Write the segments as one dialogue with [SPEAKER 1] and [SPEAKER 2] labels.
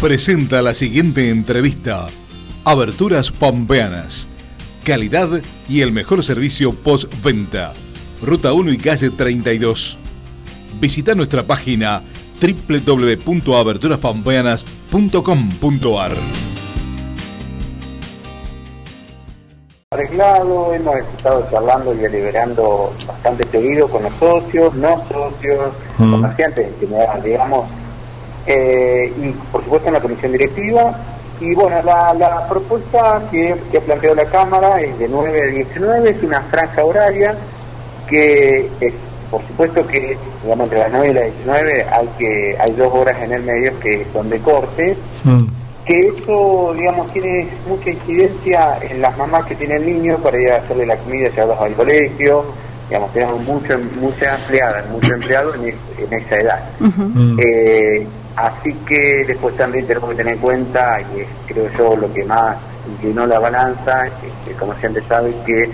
[SPEAKER 1] presenta la siguiente entrevista. Aberturas Pampeanas. Calidad y el mejor servicio postventa. Ruta 1 y calle 32. Visita nuestra página www.aberturaspampeanas.com.ar.
[SPEAKER 2] Arreglado, hemos estado charlando y deliberando bastante seguido con los socios, no socios,
[SPEAKER 3] Mm.
[SPEAKER 2] comerciantes en general, digamos, eh, y por supuesto en la comisión directiva. Y bueno, la, la propuesta que, que ha planteado la Cámara es de 9 a 19, es una franja horaria que es, por supuesto que digamos entre las 9 y las 19 hay que hay dos horas en el medio que son de corte
[SPEAKER 3] Mm.
[SPEAKER 2] que eso, digamos, tiene mucha incidencia en las mamás que tienen niños para ir a hacerle la comida, llevarlos al colegio, digamos, tenemos mucho, muchas empleadas, muchos empleados en, es- en esa edad.
[SPEAKER 3] Mm.
[SPEAKER 2] Eh, así que después también tenemos que tener en cuenta, y es creo yo lo que más inclinó la balanza, este, como siempre sabe que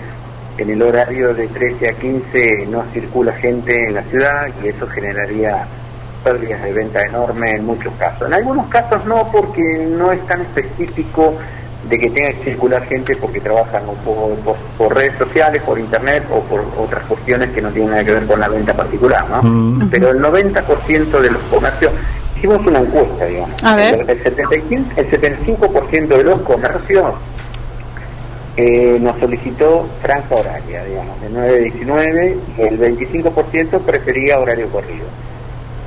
[SPEAKER 2] en el horario de 13 a 15 no circula gente en la ciudad y eso generaría pérdidas de venta enormes en muchos casos. En algunos casos no, porque no es tan específico de que tenga que circular gente porque trabajan o por, por- por redes sociales, por internet o por otras cuestiones que no tienen nada que ver con la venta particular, ¿no?
[SPEAKER 3] Mm.
[SPEAKER 2] Pero el 90% de los comercios, hicimos una encuesta, digamos.
[SPEAKER 4] A ver.
[SPEAKER 2] El, el 75%, el 75% de los comercios eh, nos solicitó franja horaria, digamos, de 9 a 19, y el 25% prefería horario corrido.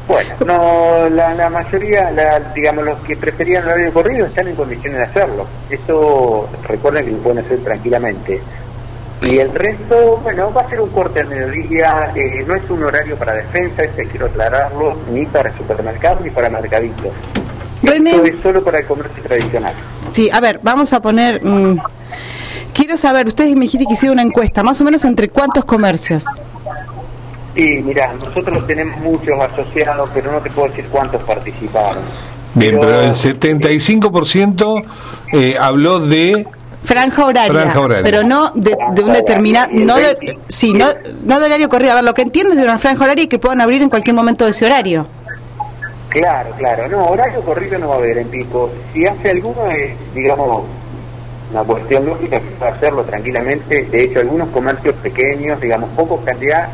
[SPEAKER 2] Bueno, no, la, la mayoría, la, digamos, los que preferían horario corrido están en condiciones de hacerlo. Eso, recuerden que lo pueden hacer tranquilamente. Y el resto, bueno, va a ser un corte al mediodía, eh, no es un horario para defensa, este quiero aclararlo, ni para supermercados ni para mercaditos.
[SPEAKER 4] René.
[SPEAKER 2] Esto es solo para el comercio tradicional.
[SPEAKER 4] Sí, a ver, vamos a poner... mm, quiero saber, ustedes me dijiste que hicieron una encuesta, más o menos entre cuántos comercios.
[SPEAKER 2] Sí, mira, nosotros tenemos muchos asociados, pero no te puedo decir cuántos participaron.
[SPEAKER 3] Bien, pero el 75% eh, habló de...
[SPEAKER 4] Franja horaria,
[SPEAKER 3] Franja horaria.
[SPEAKER 4] pero no de, de un determinado, no de, sí, no, no de horario corrido. A ver, lo que entiendo es de una franja horaria y que puedan abrir en cualquier momento de ese horario.
[SPEAKER 2] Claro, claro. No, horario corrido no va a haber en pico. Si hace alguno es, digamos, una cuestión lógica que puede hacerlo tranquilamente. De hecho, algunos comercios pequeños, digamos, pocos cantidad,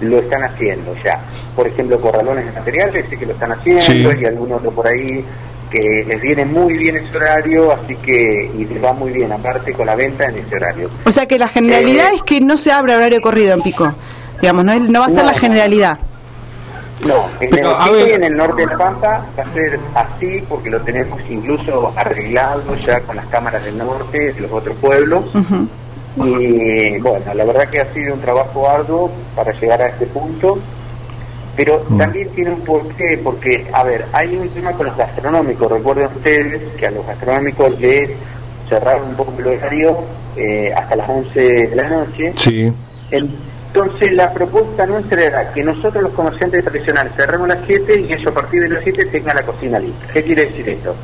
[SPEAKER 2] lo están haciendo ya. Por ejemplo, corralones de materiales, sí que lo están haciendo,
[SPEAKER 3] Sí.
[SPEAKER 2] y algún otro por ahí que les viene muy bien ese horario, así que, y les va muy bien, aparte con la venta en ese horario.
[SPEAKER 4] O sea que la generalidad
[SPEAKER 2] Eh,
[SPEAKER 4] es que no se abra horario corrido en pico. Digamos, no, no va a ser
[SPEAKER 2] No,
[SPEAKER 4] la generalidad.
[SPEAKER 2] No, en el Pico y en el norte de La Pampa va a ser así porque lo tenemos incluso arreglado ya con las cámaras del norte, de los otros pueblos. Y bueno, la verdad que ha sido un trabajo arduo para llegar a este punto, pero
[SPEAKER 3] Mm.
[SPEAKER 2] también tiene un porqué, porque, a ver, hay un tema con los gastronómicos. Recuerden ustedes que a los gastronómicos les cerraron un poco el horario eh, hasta las 11 de la noche.
[SPEAKER 3] Sí.
[SPEAKER 2] Entonces la propuesta nuestra era que nosotros los comerciantes tradicionales cerremos las 7 y ellos a partir de las 7 tengan la cocina lista. ¿Qué quiere decir esto?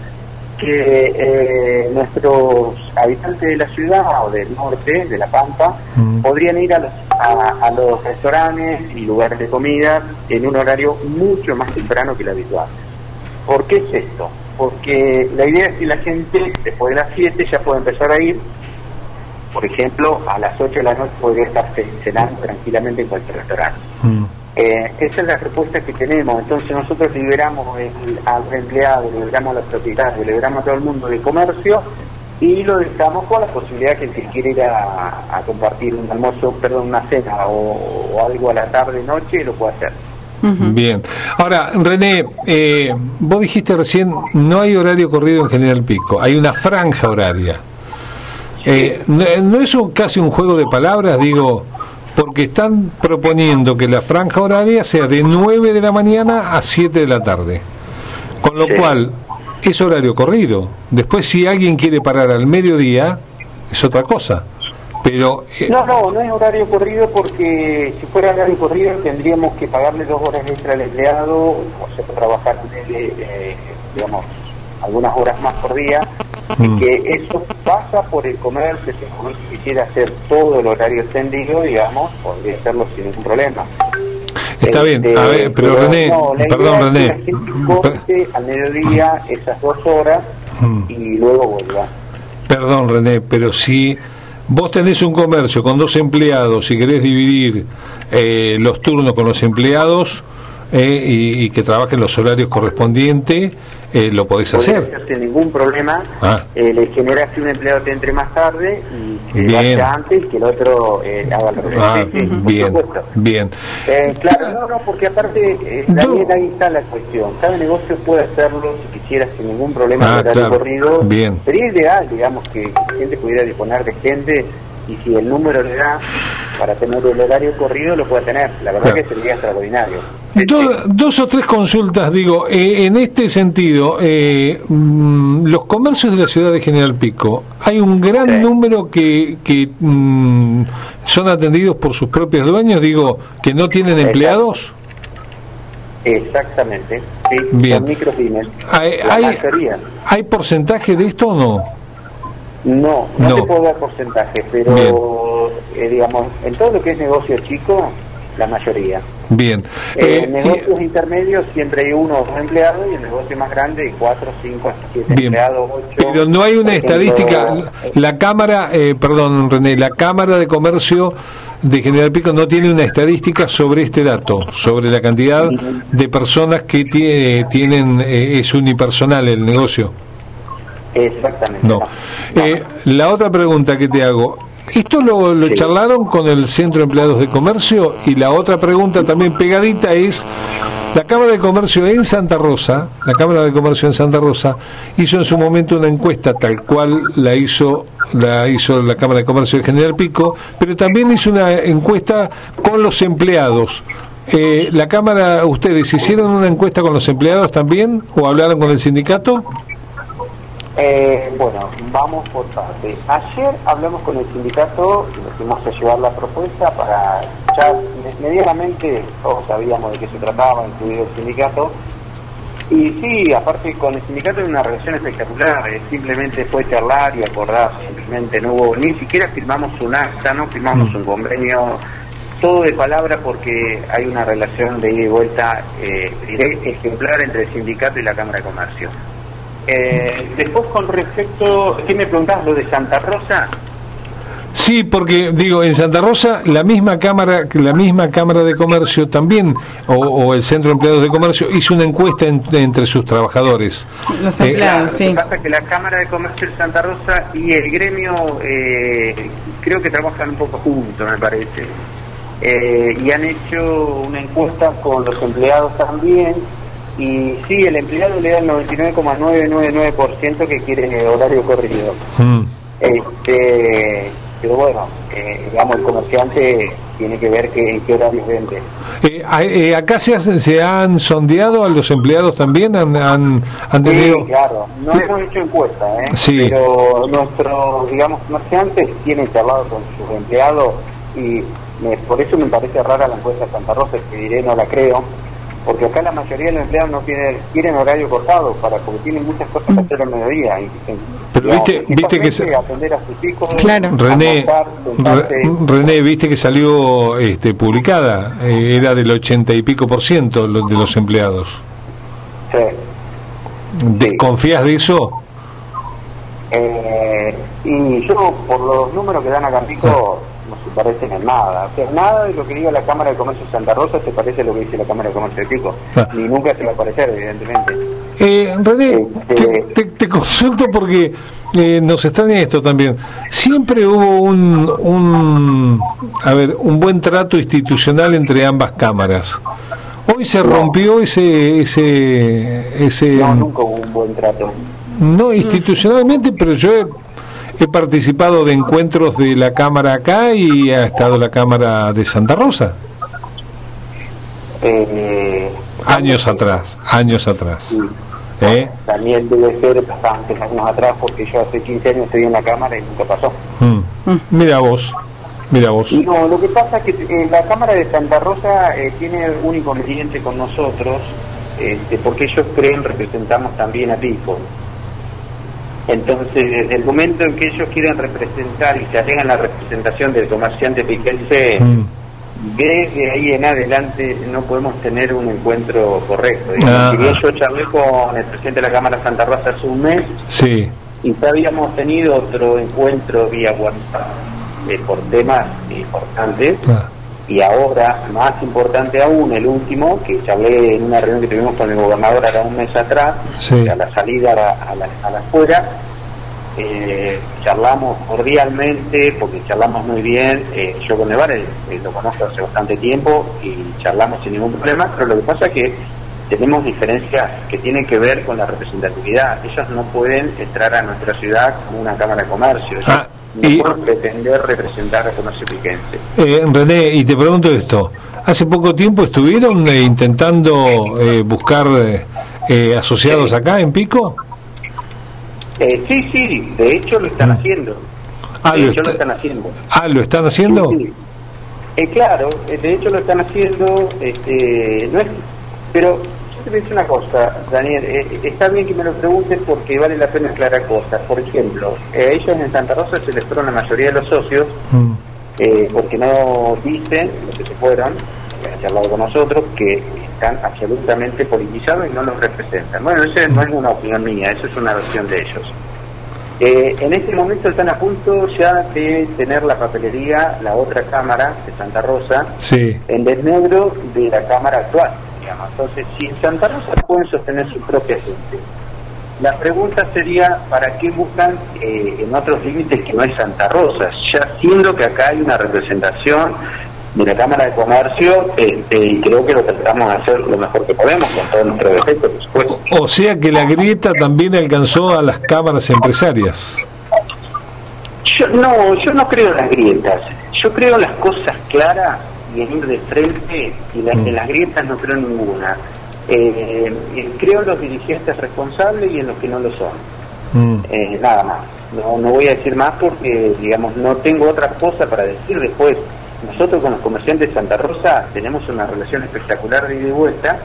[SPEAKER 2] Que eh, nuestros habitantes de la ciudad o del norte, de La Pampa,
[SPEAKER 3] Mm.
[SPEAKER 2] podrían ir a los, a, a los restaurantes y lugares de comida en un horario mucho más temprano que el habitual. ¿Por qué es esto? Porque la idea es que la gente después de las 7 ya puede empezar a ir por ejemplo, a las 8 de la noche podría estar cenando tranquilamente en cualquier restaurante.
[SPEAKER 3] Mm.
[SPEAKER 2] Eh, esa es la respuesta que tenemos. Entonces nosotros liberamos el- a los empleados, liberamos a los propietarios, liberamos a todo el mundo del comercio y lo dejamos con la posibilidad que el que quiere ir a, a compartir un almuerzo, perdón, una cena o, o algo a la tarde, noche, lo puede hacer.
[SPEAKER 3] Bien. Ahora, René, eh, vos dijiste recién, no hay horario corrido en General Pico, hay una franja horaria. Eh, no, no es un- casi un juego de palabras? Digo, porque están proponiendo que la franja horaria sea de 9 de la mañana a 7 de la tarde. Con lo
[SPEAKER 2] Sí.
[SPEAKER 3] cual, es horario corrido. Después, si alguien quiere parar al mediodía, es otra cosa. Pero eh,
[SPEAKER 2] No, no, no es horario corrido porque si fuera horario corrido tendríamos que pagarle dos horas extra al empleado, o sea, trabajar eh, eh, digamos, algunas horas más por día,
[SPEAKER 3] Mm.
[SPEAKER 2] y que eso pasa por el comercio, si el comercio quisiera hacer todo el horario extendido, digamos, podría hacerlo sin ningún problema.
[SPEAKER 3] Está bien, a
[SPEAKER 2] Este,
[SPEAKER 3] ver, pero René,
[SPEAKER 2] no,
[SPEAKER 3] perdón
[SPEAKER 2] es que
[SPEAKER 3] René.
[SPEAKER 2] corte al mediodía esas dos horas
[SPEAKER 3] Mm.
[SPEAKER 2] y luego vuelva.
[SPEAKER 3] Perdón, René, pero si vos tenés un comercio con dos empleados y querés dividir eh, los turnos con los empleados eh, y, y que trabajen los horarios correspondientes, eh, lo podés
[SPEAKER 2] Podría
[SPEAKER 3] hacer.
[SPEAKER 2] hacer sin ningún problema.
[SPEAKER 3] Ah.
[SPEAKER 2] Eh, le generas que un empleado te entre más tarde y que
[SPEAKER 3] Bien.
[SPEAKER 2] vaya antes y que el otro eh, haga lo que
[SPEAKER 3] Ah,
[SPEAKER 2] Sí,
[SPEAKER 3] bien, bien.
[SPEAKER 2] Claro, no, no, porque aparte, Daniel,
[SPEAKER 3] Yo-
[SPEAKER 2] ahí está la cuestión. Cada negocio puede hacerlo si quisiera sin ningún problema
[SPEAKER 3] Ah, claro.
[SPEAKER 2] corrido.
[SPEAKER 3] Bien.
[SPEAKER 2] Sería ideal, digamos, que la gente pudiera disponer de gente y si el número le da para tener el horario corrido, lo puede tener. La verdad
[SPEAKER 3] Claro.
[SPEAKER 2] que sería extraordinario.
[SPEAKER 3] Do- dos o tres consultas, digo, eh, en este sentido, eh, mm, los comercios de la ciudad de General Pico, hay un gran
[SPEAKER 2] Sí.
[SPEAKER 3] número que, que mm, son atendidos por sus propios dueños, digo, que no tienen empleados.
[SPEAKER 2] Exactamente. Sí,
[SPEAKER 3] Bien.
[SPEAKER 2] son micropymes.
[SPEAKER 3] Hay,
[SPEAKER 2] La
[SPEAKER 3] hay,
[SPEAKER 2] mayoría.
[SPEAKER 3] ¿Hay porcentaje de esto o no?
[SPEAKER 2] No, no,
[SPEAKER 3] No.
[SPEAKER 2] te puedo dar porcentaje, pero eh, digamos, en todo lo que es negocio chico, la mayoría.
[SPEAKER 3] Bien.
[SPEAKER 2] Eh,
[SPEAKER 3] Eh,
[SPEAKER 2] en negocios intermedios siempre hay uno o dos empleados y en negocio más grande hay cuatro, cinco, siete
[SPEAKER 3] Bien.
[SPEAKER 2] empleados, ocho.
[SPEAKER 3] Pero no hay una
[SPEAKER 2] ejemplo,
[SPEAKER 3] estadística. La Cámara, eh, perdón, René, la Cámara de Comercio de General Pico no tiene una estadística sobre este dato, sobre la cantidad de personas que tie- tienen, eh, es unipersonal el negocio.
[SPEAKER 2] Exactamente.
[SPEAKER 3] No. Eh, la otra pregunta que te hago. ¿Esto lo, lo
[SPEAKER 2] Sí.
[SPEAKER 3] charlaron con el Centro de Empleados de Comercio? Y la otra pregunta también pegadita es, la Cámara de Comercio en Santa Rosa, la Cámara de Comercio en Santa Rosa, hizo en su momento una encuesta tal cual la hizo la hizo la Cámara de Comercio de General Pico, pero también hizo una encuesta con los empleados. Eh, ¿La Cámara, ustedes hicieron una encuesta con los empleados también o hablaron con el sindicato?
[SPEAKER 2] Eh, bueno, vamos por parte. Ayer hablamos con el sindicato, nos fuimos a llevar la propuesta para ya me- medianamente todos sabíamos de qué se trataba, incluido el sindicato. Y sí, aparte con el sindicato hay una relación espectacular, eh, simplemente fue charlar y acordar, simplemente no hubo, ni siquiera firmamos un acta, no firmamos un convenio, todo de palabra porque hay una relación de ida y vuelta eh, ejemplar entre el sindicato y la Cámara de Comercio. Eh, después con respecto, ¿qué me preguntás lo de Santa Rosa?
[SPEAKER 3] Sí, porque digo, en Santa Rosa la misma cámara, la misma cámara de comercio también, o, o el Centro de Empleados de Comercio hizo una encuesta en- entre sus trabajadores.
[SPEAKER 4] Los
[SPEAKER 3] Eh,
[SPEAKER 4] empleados,
[SPEAKER 2] Lo
[SPEAKER 4] sí.
[SPEAKER 2] que pasa es que la Cámara de Comercio de Santa Rosa y el gremio eh, creo que trabajan un poco juntos, me parece. Eh, y han hecho una encuesta con los empleados también. Y sí, el empleado le da el 99,999% que quiere horario corrido.
[SPEAKER 3] Mm.
[SPEAKER 2] Este, pero bueno, eh, digamos, el comerciante tiene que ver que, en qué horarios vende.
[SPEAKER 3] Eh, eh, acá se, hacen- se han sondeado a los empleados también, han, han, han
[SPEAKER 2] Sí,
[SPEAKER 3] tenido...
[SPEAKER 2] claro, no
[SPEAKER 3] Sí.
[SPEAKER 2] hemos hecho encuesta, ¿eh?
[SPEAKER 3] Sí.
[SPEAKER 2] pero nuestros, digamos, comerciantes tienen charlado con sus empleados y me- por eso me parece rara la encuesta de Santa Rosa, que diré no la creo, porque acá la mayoría de los empleados no quieren, quieren horario cortado, para porque tienen muchas cosas que hacer al mediodía. Y,
[SPEAKER 3] Pero viste- viste que se-
[SPEAKER 2] atender a sus hijos,
[SPEAKER 4] Claro.
[SPEAKER 3] René,
[SPEAKER 2] sentarse.
[SPEAKER 3] René, viste que salió este, publicada, eh, era del ochenta y pico por ciento lo- de los empleados.
[SPEAKER 2] Sí.
[SPEAKER 3] ¿Desconfías de eso?
[SPEAKER 2] Eh, y yo, por los números que dan acá en Pico, no se parecen en nada. O sea, nada de lo que diga la Cámara de Comercio de Santa Rosa se parece a lo que dice la Cámara de Comercio de Pico.
[SPEAKER 3] Ah.
[SPEAKER 2] Ni nunca se va a parecer, evidentemente.
[SPEAKER 3] Eh, René,
[SPEAKER 2] Este-
[SPEAKER 3] te, te- te consulto porque eh, nos extraña esto también. Siempre hubo un, un, a ver, un buen trato institucional entre ambas cámaras. Hoy se rompió ese, ese, ese,
[SPEAKER 2] No, nunca hubo un buen trato.
[SPEAKER 3] no institucionalmente, pero yo he, participado de encuentros de la cámara acá y ha estado la cámara de Santa Rosa
[SPEAKER 2] Eh,
[SPEAKER 3] años atrás, años atrás.
[SPEAKER 2] sí.
[SPEAKER 3] ¿Eh?
[SPEAKER 2] También debe ser bastantes años atrás, porque yo hace 15 años estoy en la Cámara y nunca pasó.
[SPEAKER 3] Mm. Mira vos, mira vos.
[SPEAKER 2] No, lo que pasa es que eh, la Cámara de Santa Rosa eh, tiene un inconveniente con nosotros, este, porque ellos creen representamos también a Pico. Entonces, desde el momento en que ellos quieren representar y se alegan la representación del comerciante piquense,
[SPEAKER 3] Mm.
[SPEAKER 2] desde ahí en adelante no podemos tener un encuentro correcto.
[SPEAKER 3] Ah.
[SPEAKER 2] Si bien yo charlé con el presidente de la Cámara Santa Rosa hace un mes
[SPEAKER 3] Sí,
[SPEAKER 2] y ya habíamos tenido otro encuentro vía WhatsApp eh, por temas importantes
[SPEAKER 3] ah,
[SPEAKER 2] y ahora, más importante aún, el último, que charlé en una reunión que tuvimos con el gobernador ahora un mes atrás,
[SPEAKER 3] Sí.
[SPEAKER 2] a la salida a la, a la, a la afuera, eh, charlamos cordialmente, porque charlamos muy bien, eh, yo con Nevar eh, lo conozco hace bastante tiempo y charlamos sin ningún problema, pero lo que pasa es que tenemos diferencias que tienen que ver con la representatividad. Ellos no pueden entrar a nuestra ciudad como una Cámara de Comercio,
[SPEAKER 3] Ah,
[SPEAKER 2] no
[SPEAKER 3] y-
[SPEAKER 2] pueden pretender representar al comercio piquense.
[SPEAKER 3] Eh, René, y te pregunto esto. Hace poco tiempo estuvieron eh, intentando eh, buscar eh, eh, asociados acá en Pico.
[SPEAKER 2] Eh, sí, sí, de hecho lo están
[SPEAKER 3] Mm.
[SPEAKER 2] haciendo.
[SPEAKER 3] Ah,
[SPEAKER 2] de
[SPEAKER 3] lo
[SPEAKER 2] hecho
[SPEAKER 3] está-
[SPEAKER 2] lo están haciendo.
[SPEAKER 3] Ah, ¿lo están haciendo?
[SPEAKER 2] Sí, sí. Eh, claro, de hecho lo están haciendo, este, no es, pero te voy a decir una cosa, Daniel, eh, está bien que me lo preguntes porque vale la pena aclarar cosas. Por ejemplo, eh, ellos en Santa Rosa se les fueron la mayoría de los socios
[SPEAKER 3] Mm,
[SPEAKER 2] eh, porque no dicen, los que se fueron, que han charlado con nosotros, que están absolutamente politizados y no los representan. Bueno, esa no es una opinión mía, eso es una versión de ellos. Eh, en este momento están a punto ya de tener la papelería, la otra Cámara de Santa Rosa,
[SPEAKER 3] sí.
[SPEAKER 2] en desnegro de la Cámara actual. Digamos. Entonces, si en Santa Rosa pueden sostener su propia gente, la pregunta sería, ¿para qué buscan eh, en otros límites que no es Santa Rosa? Ya siendo que acá hay una representación de la Cámara de Comercio, este, y creo que lo tratamos de hacer lo mejor que podemos, con todo nuestro defecto, por supuesto.
[SPEAKER 3] O sea que la grieta también alcanzó a las cámaras empresarias.
[SPEAKER 2] Yo, no, yo no creo en las grietas. Yo creo en las cosas claras ir de frente, y la-
[SPEAKER 3] Mm.
[SPEAKER 2] en las grietas no creo en ninguna. Eh, eh, creo en los dirigentes responsables y en los que no lo son.
[SPEAKER 3] Mm,
[SPEAKER 2] Eh, nada más. No, no voy a decir más porque, digamos, no tengo otra cosa para decir después. Nosotros con los comerciantes de Santa Rosa tenemos una relación espectacular de ida y vuelta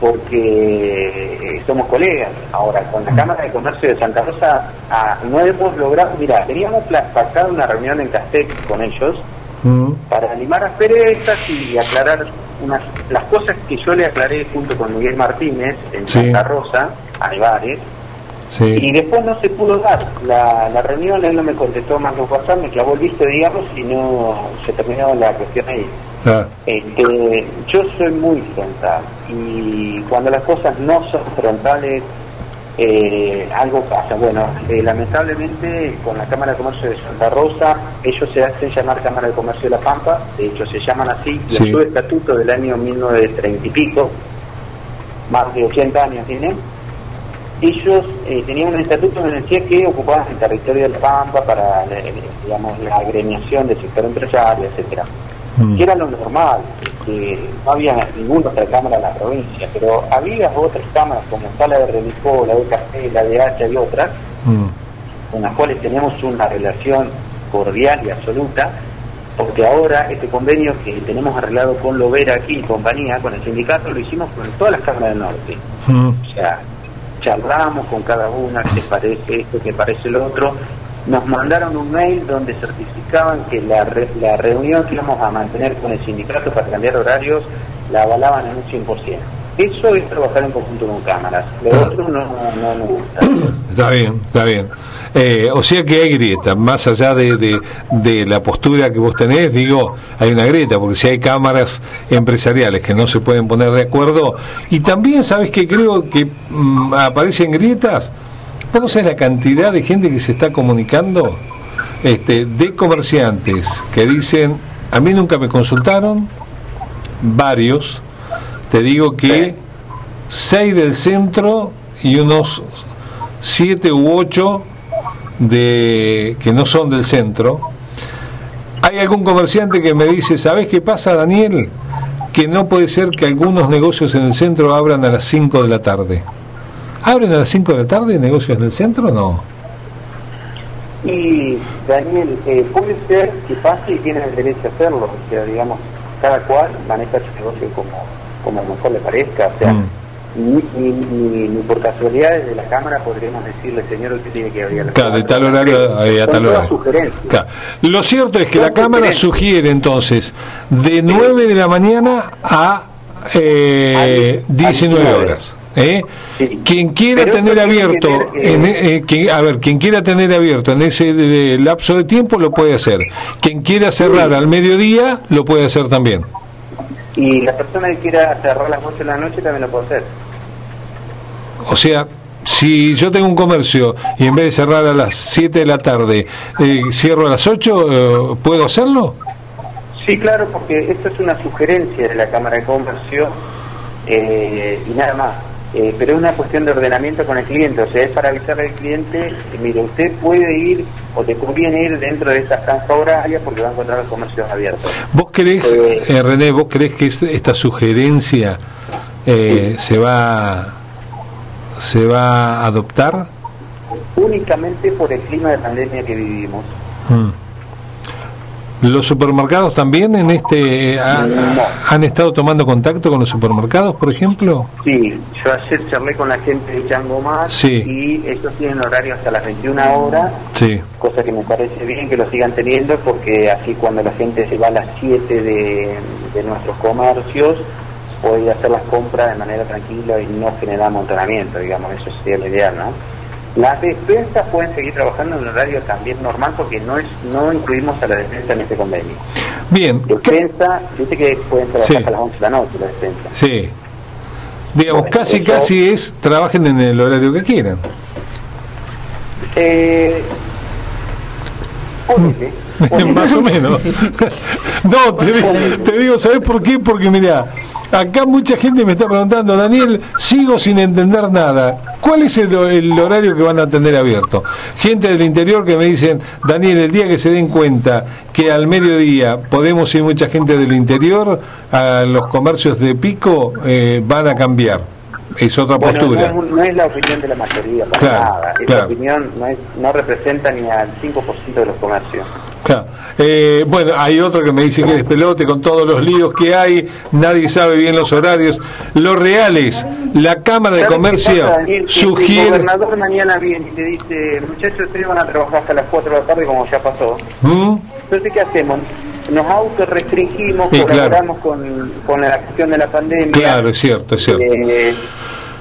[SPEAKER 2] porque eh, somos colegas. Ahora, con la Cámara de Comercio de Santa Rosa ah, no hemos logrado, mira, teníamos pactado una reunión en Castec con ellos
[SPEAKER 3] mm,
[SPEAKER 2] para animar asperezas y aclarar unas, las cosas que yo le aclaré junto con Miguel Martínez en
[SPEAKER 3] Sí.
[SPEAKER 2] Santa Rosa, a Nevares, y después no se pudo dar. La, la reunión, él no me contestó más los WhatsApp, me clavó el visto, digamos, y no se terminó la cuestión ahí.
[SPEAKER 3] Ah,
[SPEAKER 2] Este, yo soy muy frontal y cuando las cosas no son frontales, eh, algo pasa. Bueno, eh, lamentablemente con la Cámara de Comercio de Santa Rosa, ellos se hacen llamar Cámara de Comercio de La Pampa, de hecho se llaman así, y
[SPEAKER 3] Sí.
[SPEAKER 2] su estatuto del año 1930 y pico, más de 80 años tienen, ellos eh, tenían un estatuto donde decía que ocupaban el territorio de La Pampa para, eh, digamos, la agremiación del sector empresario, etcétera
[SPEAKER 3] mm,
[SPEAKER 2] que era lo normal, que no había ninguna otra cámara en la provincia, pero había otras cámaras como está la de Relicó, la de Café, la de H y otras,
[SPEAKER 3] mm.
[SPEAKER 2] con las cuales tenemos una relación cordial y absoluta, porque ahora este convenio que tenemos arreglado con Lovera aquí y compañía, con el sindicato, lo hicimos con todas las cámaras del norte.
[SPEAKER 3] Mm,
[SPEAKER 2] O sea, charlamos con cada una, qué parece esto, qué parece lo otro. Nos mandaron un mail donde certificaban que la, re- la reunión que íbamos a mantener con el sindicato para cambiar horarios la avalaban en un 100%. Eso es trabajar en conjunto con cámaras. Lo
[SPEAKER 3] Ah.
[SPEAKER 2] otro no, no nos gusta.
[SPEAKER 3] Está bien, está bien. Eh, o sea que hay grieta, más allá de, de, de la postura que vos tenés, digo, hay una grieta, porque si hay cámaras empresariales que no se pueden poner de acuerdo, y también, ¿sabes que Creo que mm, aparecen grietas. ¿Vos la cantidad de gente que se está comunicando? Este, de comerciantes que dicen, a mí nunca me consultaron, varios, te digo que seis del centro y unos siete u ocho de que no son del centro. Hay algún comerciante que me dice, ¿sabes qué pasa, Daniel? Que no puede ser que algunos negocios en el centro abran a las 5 de la tarde. ¿Abren a las 5 de la tarde negocios en el centro? No.
[SPEAKER 2] Y Daniel, eh, puede ser que pase y tienen el derecho a hacerlo. O sea, digamos, cada cual maneja su negocio como, como mejor le parezca. O sea,
[SPEAKER 3] Mm.
[SPEAKER 2] ni, por casualidad desde la Cámara podríamos decirle, señor, usted tiene que abrir la
[SPEAKER 3] Claro, de tal horario a tal horario. Claro. Lo cierto es que la Cámara sugiere entonces de 9 de la mañana a eh, 19 horas. ¿Eh? Quien quiera tener abierto, en, eh, a ver, quien quiera tener abierto en ese lapso de tiempo lo puede hacer. Quien quiera cerrar al mediodía lo puede hacer también.
[SPEAKER 2] Y la persona que quiera cerrar a las 8 de la noche también lo puede hacer.
[SPEAKER 3] O sea, si yo tengo un comercio y en vez de cerrar a las 7 de la tarde, eh, cierro a las 8, eh, ¿puedo hacerlo?
[SPEAKER 2] Sí, claro, porque esto es una sugerencia de la Cámara de Comercio eh, y nada más. Pero es una cuestión de ordenamiento con el cliente, o sea, es para avisarle al cliente, mire, usted puede ir o te conviene ir dentro de esta franja horaria porque va a encontrar los comercios abiertos.
[SPEAKER 3] ¿Vos crees, René, vos crees que esta sugerencia se va se va a adoptar?
[SPEAKER 2] Únicamente por el clima de pandemia que vivimos.
[SPEAKER 3] Mm. ¿Los supermercados también en este han estado tomando contacto con los supermercados, por ejemplo?
[SPEAKER 2] Sí, yo ayer charlé con la gente de Chango Más y ellos tienen horario hasta las 21 horas,
[SPEAKER 3] sí.
[SPEAKER 2] cosa que me parece bien que lo sigan teniendo porque así cuando la gente se va a las 7 de, de nuestros comercios, poder hacer las compras de manera tranquila y no generar amontonamiento, digamos, eso sería lo ideal, ¿no? Las despensas pueden seguir trabajando en un horario también normal porque no es no incluimos a la despensa en este convenio.
[SPEAKER 3] Bien.
[SPEAKER 2] Despensa, dice que pueden trabajar hasta las 11 de la noche la despensa.
[SPEAKER 3] Sí. Digamos, casi casi es trabajen en el horario que quieran.
[SPEAKER 2] Eh,
[SPEAKER 3] Más o menos. no, te, te digo, ¿sabes por qué? Porque mira, Acá mucha gente me está preguntando, Daniel, sigo sin entender nada. ¿Cuál es el, horario que van a tener abierto? Gente del interior que me dicen, Daniel, el día que se den cuenta que al mediodía podemos ir mucha gente del interior a los comercios de pico, eh, van a cambiar. Es otra postura.
[SPEAKER 2] No es, la opinión de la mayoría, para nada. Esa opinión no, no representa ni al 5% de los comercios.
[SPEAKER 3] Eh, bueno, hay otro que me dice que es pelote con todos los líos que hay, nadie sabe bien los horarios. Los reales, la Cámara de Comercio sugiere. El
[SPEAKER 2] gobernador mañana viene y te dice, muchachos, ustedes van a trabajar hasta las 4 de la tarde, como ya pasó. ¿Mm? Entonces, ¿qué hacemos? Nos autorrestringimos, colaboramos con, con la acción de la pandemia.
[SPEAKER 3] Claro, es cierto, es cierto. Eh,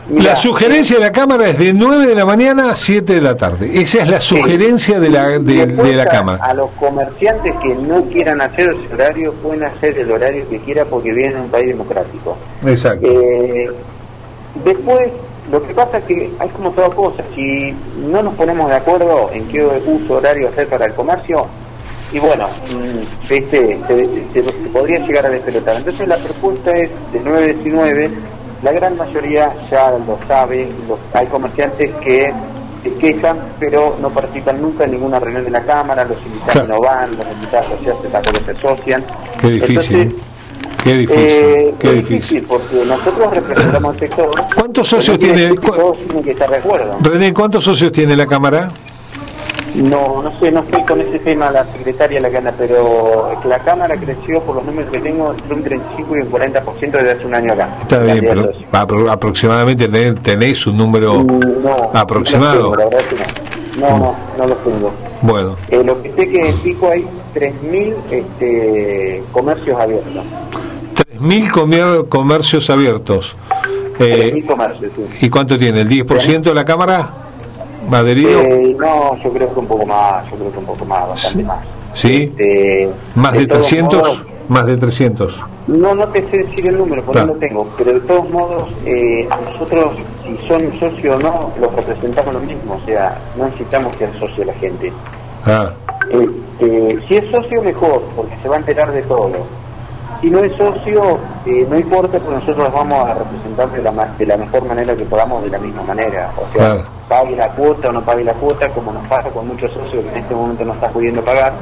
[SPEAKER 3] la sugerencia de la Cámara es de 9 de la mañana a 7 de la tarde. Esa es la sugerencia de la, de, la Cámara.
[SPEAKER 2] A los comerciantes que no quieran hacer ese horario, pueden hacer el horario que quieran porque vienen en un país democrático.
[SPEAKER 3] Exacto.
[SPEAKER 2] Eh, después, lo que pasa es que hay como toda cosa. Si no nos ponemos de acuerdo en qué uso horario hacer para el comercio, y bueno, mm, este, se, podría llegar a despelotar. Entonces la propuesta es de 9 a 19 la gran mayoría ya lo sabe, hay comerciantes que se quejan, pero no participan nunca en ninguna reunión de la Cámara, los invitados no van, los invitados tampoco se asocian.
[SPEAKER 3] Qué difícil. qué difícil, eh, qué difícil.
[SPEAKER 2] porque nosotros representamos el sector.
[SPEAKER 3] ¿Cuántos socios tiene? René, ¿cuántos socios tiene la Cámara?
[SPEAKER 2] No, no sé, no estoy con ese tema la secretaria la gana, pero la Cámara creció por los números que tengo entre un 35 y un 40% desde hace un año acá.
[SPEAKER 3] Está bien, pero aproximadamente tenés un número mm, aproximado.
[SPEAKER 2] No, no, no, lo tengo.
[SPEAKER 3] Bueno.
[SPEAKER 2] Eh, lo que sé que en Pico hay 3.000 este, comercios abiertos.
[SPEAKER 3] 3.000 comercios abiertos.
[SPEAKER 2] Eh, comercios, sí.
[SPEAKER 3] ¿Y cuánto tiene? ¿El 10% de la Cámara?
[SPEAKER 2] ¿Adherido? Eh, no, yo creo que un poco más, yo creo que un poco más, bastante más.
[SPEAKER 3] ¿Sí? Este, ¿Más de, 300? más de 300.
[SPEAKER 2] No, no te sé decir el número, porque no lo tengo, pero de todos modos, eh, a nosotros, si son socios o no, los representamos lo mismo, o sea, no necesitamos que asocie la gente.
[SPEAKER 3] Ah.
[SPEAKER 2] Este, si es socio, mejor, porque se va a enterar de todo si no es socio, eh, no importa, porque nosotros vamos a representar de la, de la mejor manera que podamos, de la misma manera. O sea, pague la cuota o no pague la cuota, como nos pasa con muchos socios que en este momento no están pudiendo pagar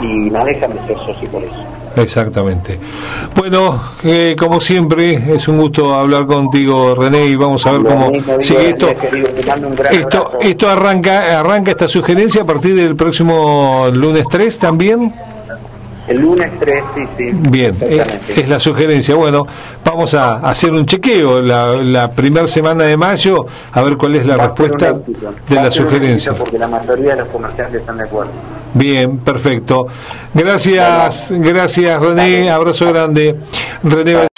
[SPEAKER 2] y no dejan de ser socios por eso.
[SPEAKER 3] Exactamente. Bueno, eh, como siempre, es un gusto hablar contigo, René, y vamos a ver cómo sigue esto. Esto, esto arranca, arranca esta sugerencia a partir del próximo lunes 3 también.
[SPEAKER 2] El lunes 3, sí, sí.
[SPEAKER 3] Bien, eh, es, la sugerencia. Bueno, vamos a hacer un chequeo la, la primera semana de mayo, a ver cuál es la respuesta de la sugerencia.
[SPEAKER 2] Porque la mayoría de los comerciantes están de acuerdo.
[SPEAKER 3] Bien, perfecto. Gracias, gracias René, abrazo grande. René